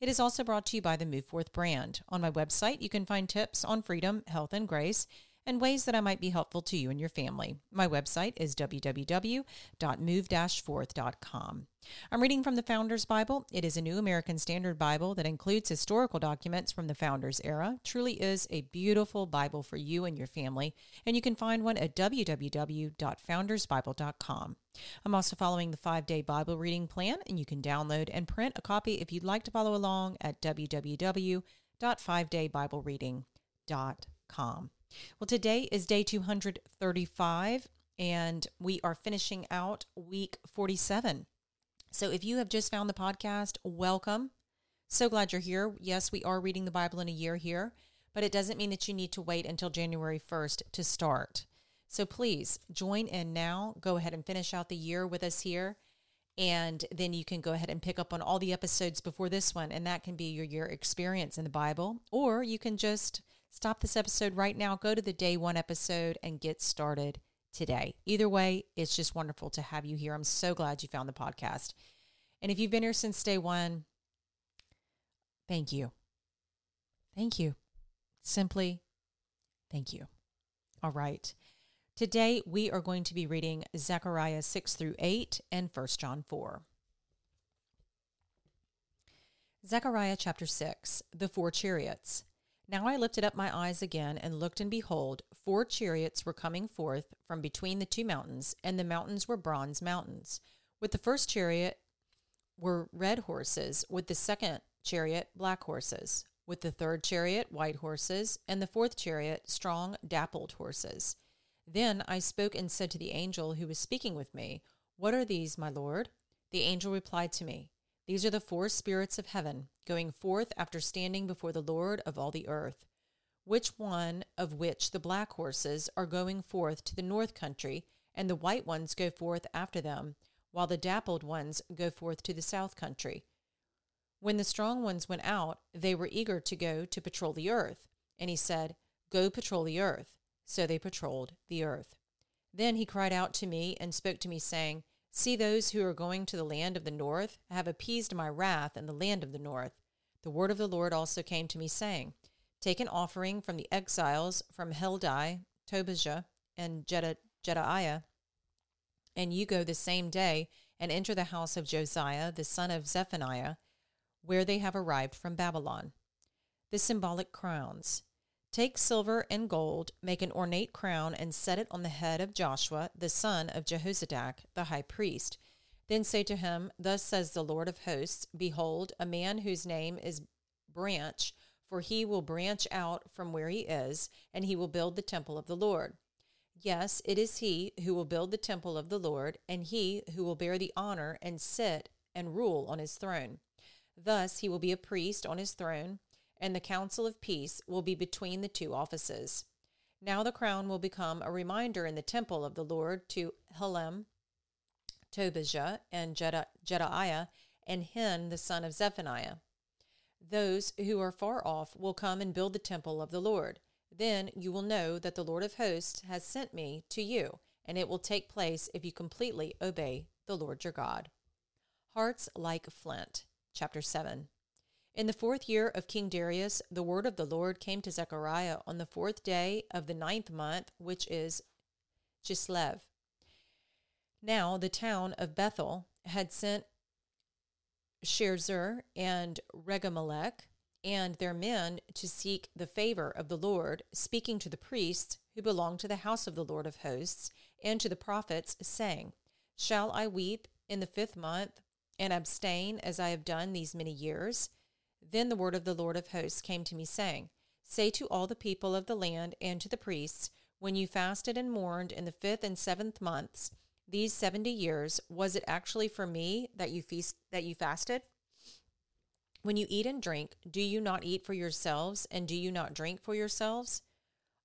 It is also brought to you by the Move Forth brand. On my website, you can find tips on freedom, health, and grace and ways that I might be helpful to you and your family. My website is www.move-forth.com. I'm reading from the Founders Bible. It is a New American Standard Bible that includes historical documents from the Founders era. Truly is a beautiful Bible for you and your family, and you can find one at www.foundersbible.com. I'm also following the five day Bible reading plan, and you can download and print a copy if you'd like to follow along at www.5daybiblereading.com. Well, today is day 235, and we are finishing out week 47. So if you have just found the podcast, welcome. So glad you're here. Yes, we are reading the Bible in a year here, but it doesn't mean that you need to wait until January 1st to start. So please join in now. Go ahead and finish out the year with us here. And then you can go ahead and pick up on all the episodes before this one, and that can be your year experience in the Bible. Or you can just stop this episode right now, go to the day one episode, and get started today. Either way, it's just wonderful to have you here. I'm so glad you found the podcast. And if you've been here since day one, thank you. Thank you. Simply, thank you. All right. Today we are going to be reading Zechariah 6 through 8 and 1 John 4. Zechariah chapter 6 The Four Chariots. Now I lifted up my eyes again and looked, and behold, four chariots were coming forth from between the two mountains, and the mountains were bronze mountains. With the first chariot were red horses, with the second chariot black horses, with the third chariot white horses, and the fourth chariot strong dappled horses. Then I spoke and said to the angel who was speaking with me, What are these, my lord? The angel replied to me, these are the four spirits of heaven, going forth after standing before the Lord of all the earth. Which one of which the black horses are going forth to the north country, and the white ones go forth after them, while the dappled ones go forth to the south country? When the strong ones went out, they were eager to go to patrol the earth. And he said, Go patrol the earth. So they patrolled the earth. Then he cried out to me and spoke to me, saying, See, those who are going to the land of the north have appeased my wrath in the land of the north. The word of the Lord also came to me, saying, Take an offering from the exiles from Heldai, Tobijah, and Jedaiah, and you go the same day and enter the house of Josiah, the son of Zephaniah, where they have arrived from Babylon. The symbolic crowns. Take silver and gold, make an ornate crown, and set it on the head of Joshua, the son of Jehozadak, the high priest. Then say to him, Thus says the Lord of hosts Behold, a man whose name is Branch, for he will branch out from where he is, and he will build the temple of the Lord. Yes, it is he who will build the temple of the Lord, and he who will bear the honor and sit and rule on his throne. Thus he will be a priest on his throne and the counsel of peace will be between the two offices. Now the crown will become a reminder in the temple of the Lord to Helem, Tobijah, and Jedaiah, and Hen, the son of Zephaniah. Those who are far off will come and build the temple of the Lord. Then you will know that the Lord of hosts has sent me to you, and it will take place if you completely obey the Lord your God. Hearts like flint. Chapter 7. In the fourth year of King Darius, the word of the Lord came to Zechariah on the fourth day of the ninth month, which is Chislev. Now the town of Bethel had sent Sharezer and Regemmelech and their men to seek the favor of the Lord, speaking to the priests who belonged to the house of the Lord of hosts, and to the prophets, saying, Shall I weep in the fifth month and abstain as I have done these many years? Then the word of the Lord of hosts came to me, saying, Say to all the people of the land and to the priests, when you fasted and mourned in the fifth and seventh months, these seventy years, was it actually for me that you feast that you fasted? When you eat and drink, do you not eat for yourselves, and do you not drink for yourselves?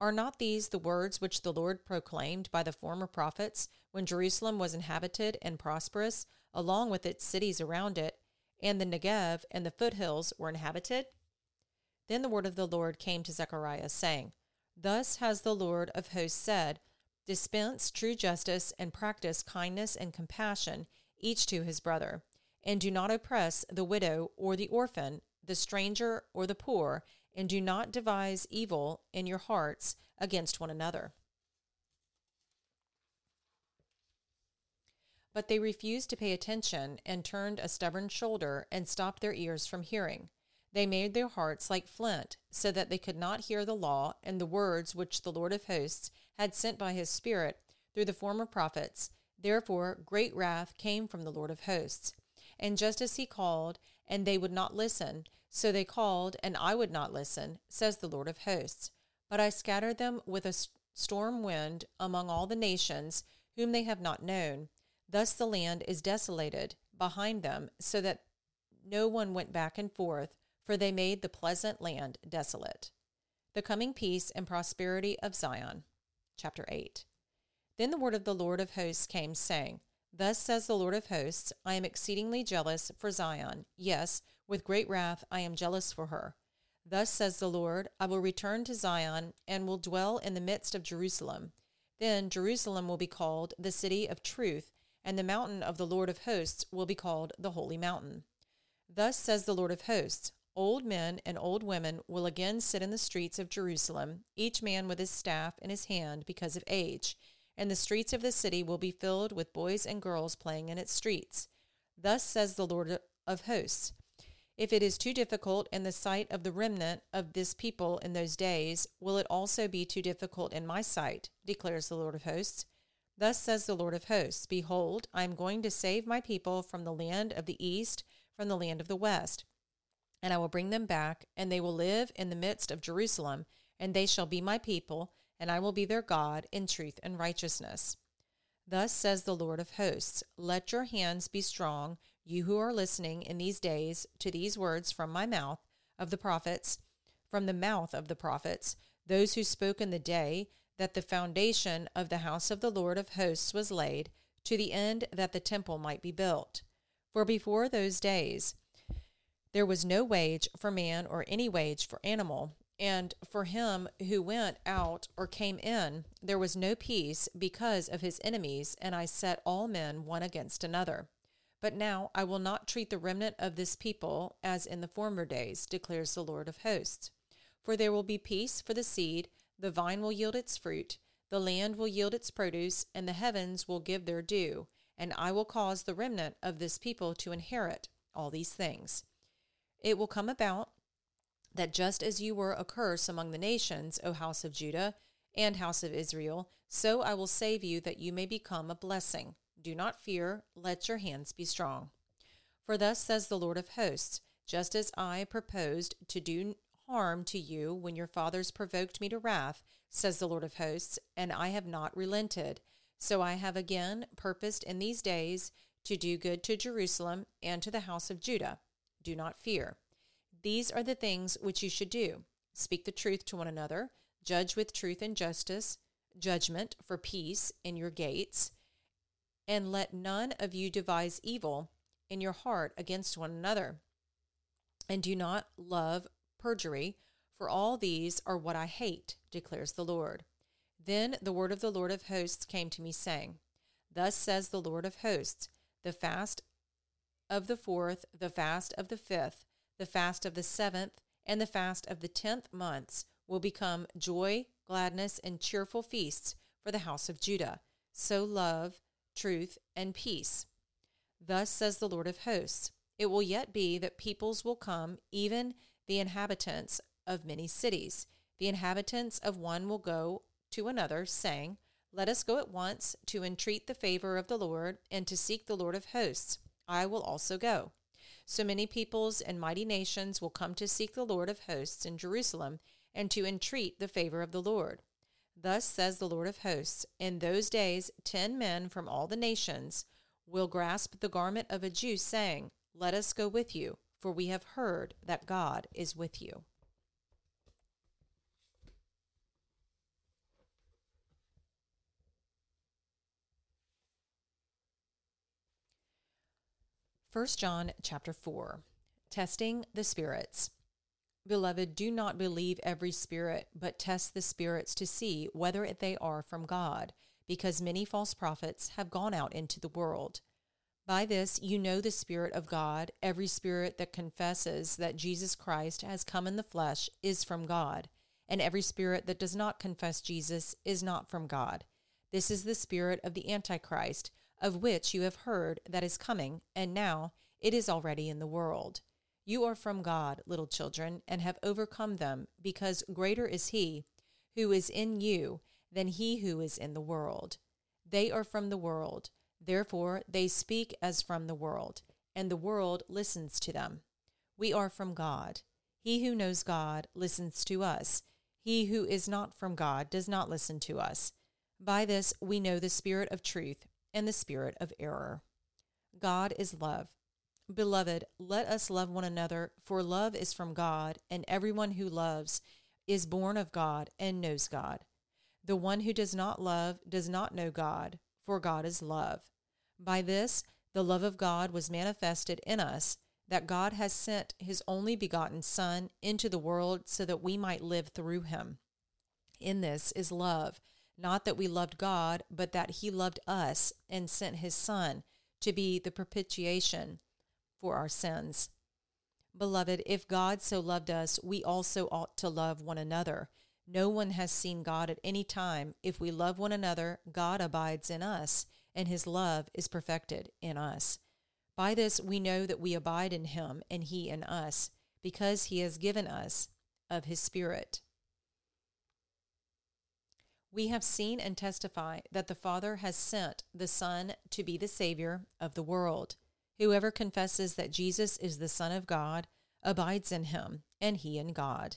Are not these the words which the Lord proclaimed by the former prophets when Jerusalem was inhabited and prosperous, along with its cities around it, and the Negev and the foothills were inhabited? Then the word of the Lord came to Zechariah, saying, Thus has the Lord of hosts said, Dispense true justice and practice kindness and compassion, each to his brother and do not oppress the widow or the orphan, the stranger or the poor, and do not devise evil in your hearts against one another. But they refused to pay attention and turned a stubborn shoulder and stopped their ears from hearing. They made their hearts like flint, so that they could not hear the law and the words which the Lord of hosts had sent by his Spirit through the former prophets. Therefore, great wrath came from the Lord of hosts. And just as he called, and they would not listen, so they called, and I would not listen, says the Lord of hosts. But I scattered them with a storm wind among all the nations whom they have not known. Thus the land is desolated behind them, so that no one went back and forth, for they made the pleasant land desolate. The coming peace and prosperity of Zion. Chapter 8. Then the word of the Lord of hosts came, saying, Thus says the Lord of hosts I am exceedingly jealous for Zion. Yes, with great wrath I am jealous for her. Thus says the Lord I will return to Zion and will dwell in the midst of Jerusalem. Then Jerusalem will be called the city of truth, and the mountain of the Lord of hosts will be called the holy mountain. Thus says the Lord of hosts Old men and old women will again sit in the streets of Jerusalem, each man with his staff in his hand because of age and the streets of the city will be filled with boys and girls playing in its streets. Thus says the Lord of hosts If it is too difficult in the sight of the remnant of this people in those days, will it also be too difficult in my sight, declares the Lord of hosts. Thus says the Lord of hosts Behold, I am going to save my people from the land of the east, from the land of the west. And I will bring them back, and they will live in the midst of Jerusalem, and they shall be my people, and I will be their God in truth and righteousness. Thus says the Lord of hosts Let your hands be strong, you who are listening in these days to these words from my mouth of the prophets, from the mouth of the prophets, those who spoke in the day that the foundation of the house of the Lord of hosts was laid, to the end that the temple might be built. For before those days, there was no wage for man or any wage for animal, and for him who went out or came in, there was no peace because of his enemies, and I set all men one against another. But now I will not treat the remnant of this people as in the former days, declares the Lord of hosts. For there will be peace for the seed, the vine will yield its fruit, the land will yield its produce, and the heavens will give their due, and I will cause the remnant of this people to inherit all these things. It will come about that just as you were a curse among the nations, O house of Judah and house of Israel, so I will save you that you may become a blessing. Do not fear, let your hands be strong. For thus says the Lord of hosts Just as I proposed to do harm to you when your fathers provoked me to wrath, says the Lord of hosts, and I have not relented, so I have again purposed in these days to do good to Jerusalem and to the house of Judah. Do not fear. These are the things which you should do speak the truth to one another, judge with truth and justice, judgment for peace in your gates, and let none of you devise evil in your heart against one another. And do not love perjury, for all these are what I hate, declares the Lord. Then the word of the Lord of hosts came to me, saying, Thus says the Lord of hosts, the fast of the fourth, the fast of the fifth, the fast of the seventh, and the fast of the tenth months will become joy, gladness, and cheerful feasts for the house of Judah. So love, truth, and peace. Thus says the Lord of hosts It will yet be that peoples will come, even the inhabitants of many cities. The inhabitants of one will go to another, saying, Let us go at once to entreat the favor of the Lord and to seek the Lord of hosts. I will also go. So many peoples and mighty nations will come to seek the Lord of hosts in Jerusalem and to entreat the favor of the Lord. Thus says the Lord of hosts In those days, ten men from all the nations will grasp the garment of a Jew, saying, Let us go with you, for we have heard that God is with you. First John chapter 4 Testing the spirits Beloved, do not believe every spirit, but test the spirits to see whether they are from God, because many false prophets have gone out into the world. By this you know the Spirit of God. Every spirit that confesses that Jesus Christ has come in the flesh is from God, and every spirit that does not confess Jesus is not from God. This is the spirit of the Antichrist, of which you have heard that is coming, and now it is already in the world. You are from God, little children, and have overcome them, because greater is He who is in you than he who is in the world. They are from the world, therefore they speak as from the world, and the world listens to them. We are from God. He who knows God listens to us. He who is not from God does not listen to us. By this we know the spirit of truth and the spirit of error. God is love. Beloved, let us love one another, for love is from God, and everyone who loves is born of God and knows God. The one who does not love does not know God, for God is love. By this, the love of God was manifested in us, that God has sent his only begotten Son into the world so that we might live through him. In this is love, not that we loved God, but that he loved us and sent his Son to be the propitiation for our sins. Beloved, if God so loved us, we also ought to love one another. No one has seen God at any time. If we love one another, God abides in us, and his love is perfected in us. By this we know that we abide in him, and he in us, because he has given us of his Spirit. We have seen and testify that the Father has sent the Son to be the Savior of the world. Whoever confesses that Jesus is the Son of God abides in him, and he in God.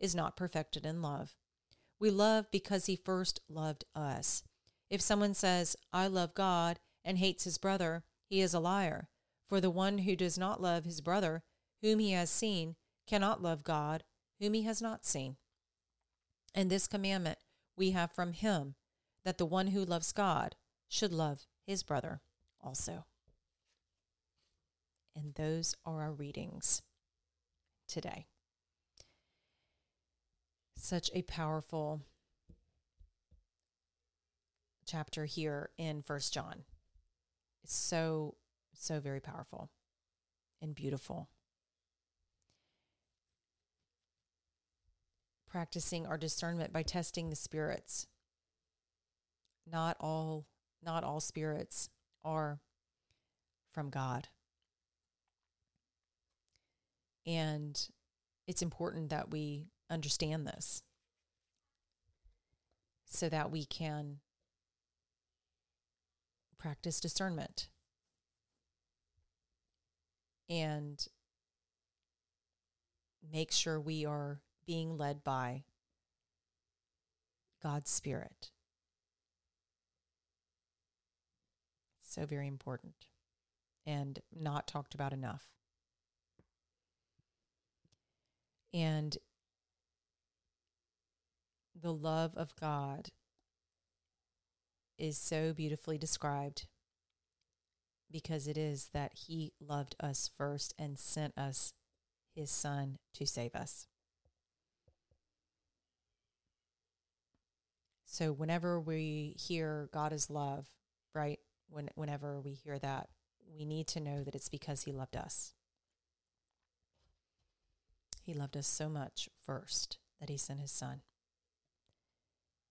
is not perfected in love. We love because he first loved us. If someone says, I love God, and hates his brother, he is a liar. For the one who does not love his brother, whom he has seen, cannot love God, whom he has not seen. And this commandment we have from him, that the one who loves God should love his brother also. And those are our readings today. Such a powerful chapter here in First John. It's so, so very powerful and beautiful. Practicing our discernment by testing the spirits. Not all not all spirits are from God. And it's important that we understand this so that we can practice discernment and make sure we are being led by God's Spirit. So very important and not talked about enough. And the love of God is so beautifully described because it is that He loved us first and sent us His Son to save us. So whenever we hear God is love, right? When whenever we hear that, we need to know that it's because He loved us. He loved us so much first that He sent His Son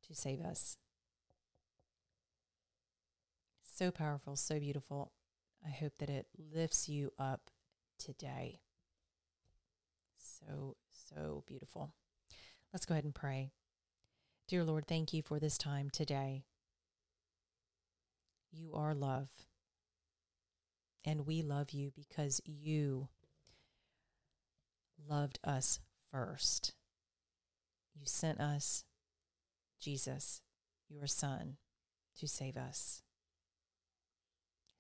to save us. So powerful, so beautiful. I hope that it lifts you up today. So, so beautiful. Let's go ahead and pray. Dear Lord, thank you for this time today. You are love. And we love you because you loved us first. You sent us Jesus, your Son, to save us.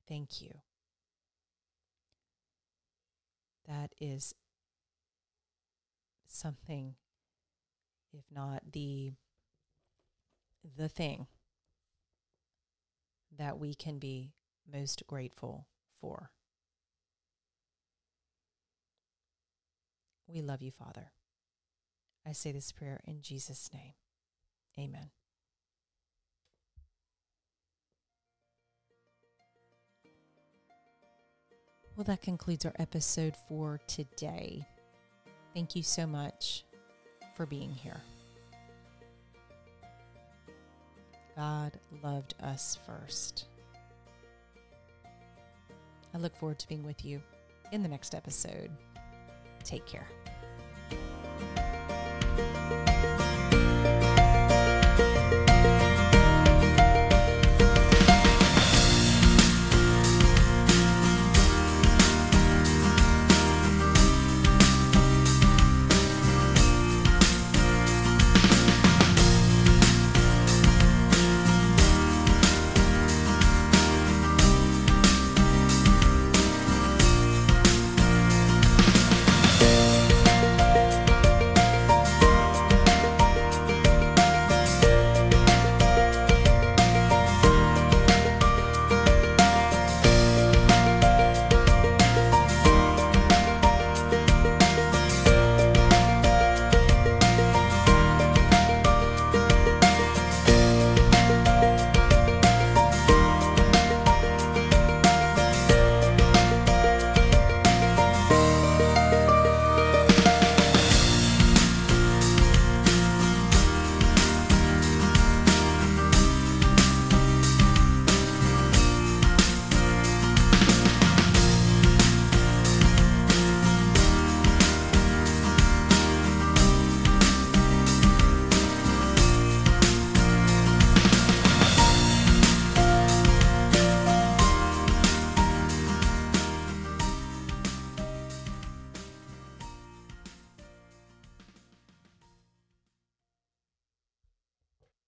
Thank you. That is something, if not the the thing that we can be most grateful for. We love you, Father. I say this prayer in Jesus' name. Amen. Well, that concludes our episode for today. Thank you so much for being here. God loved us first. I look forward to being with you in the next episode. Take care.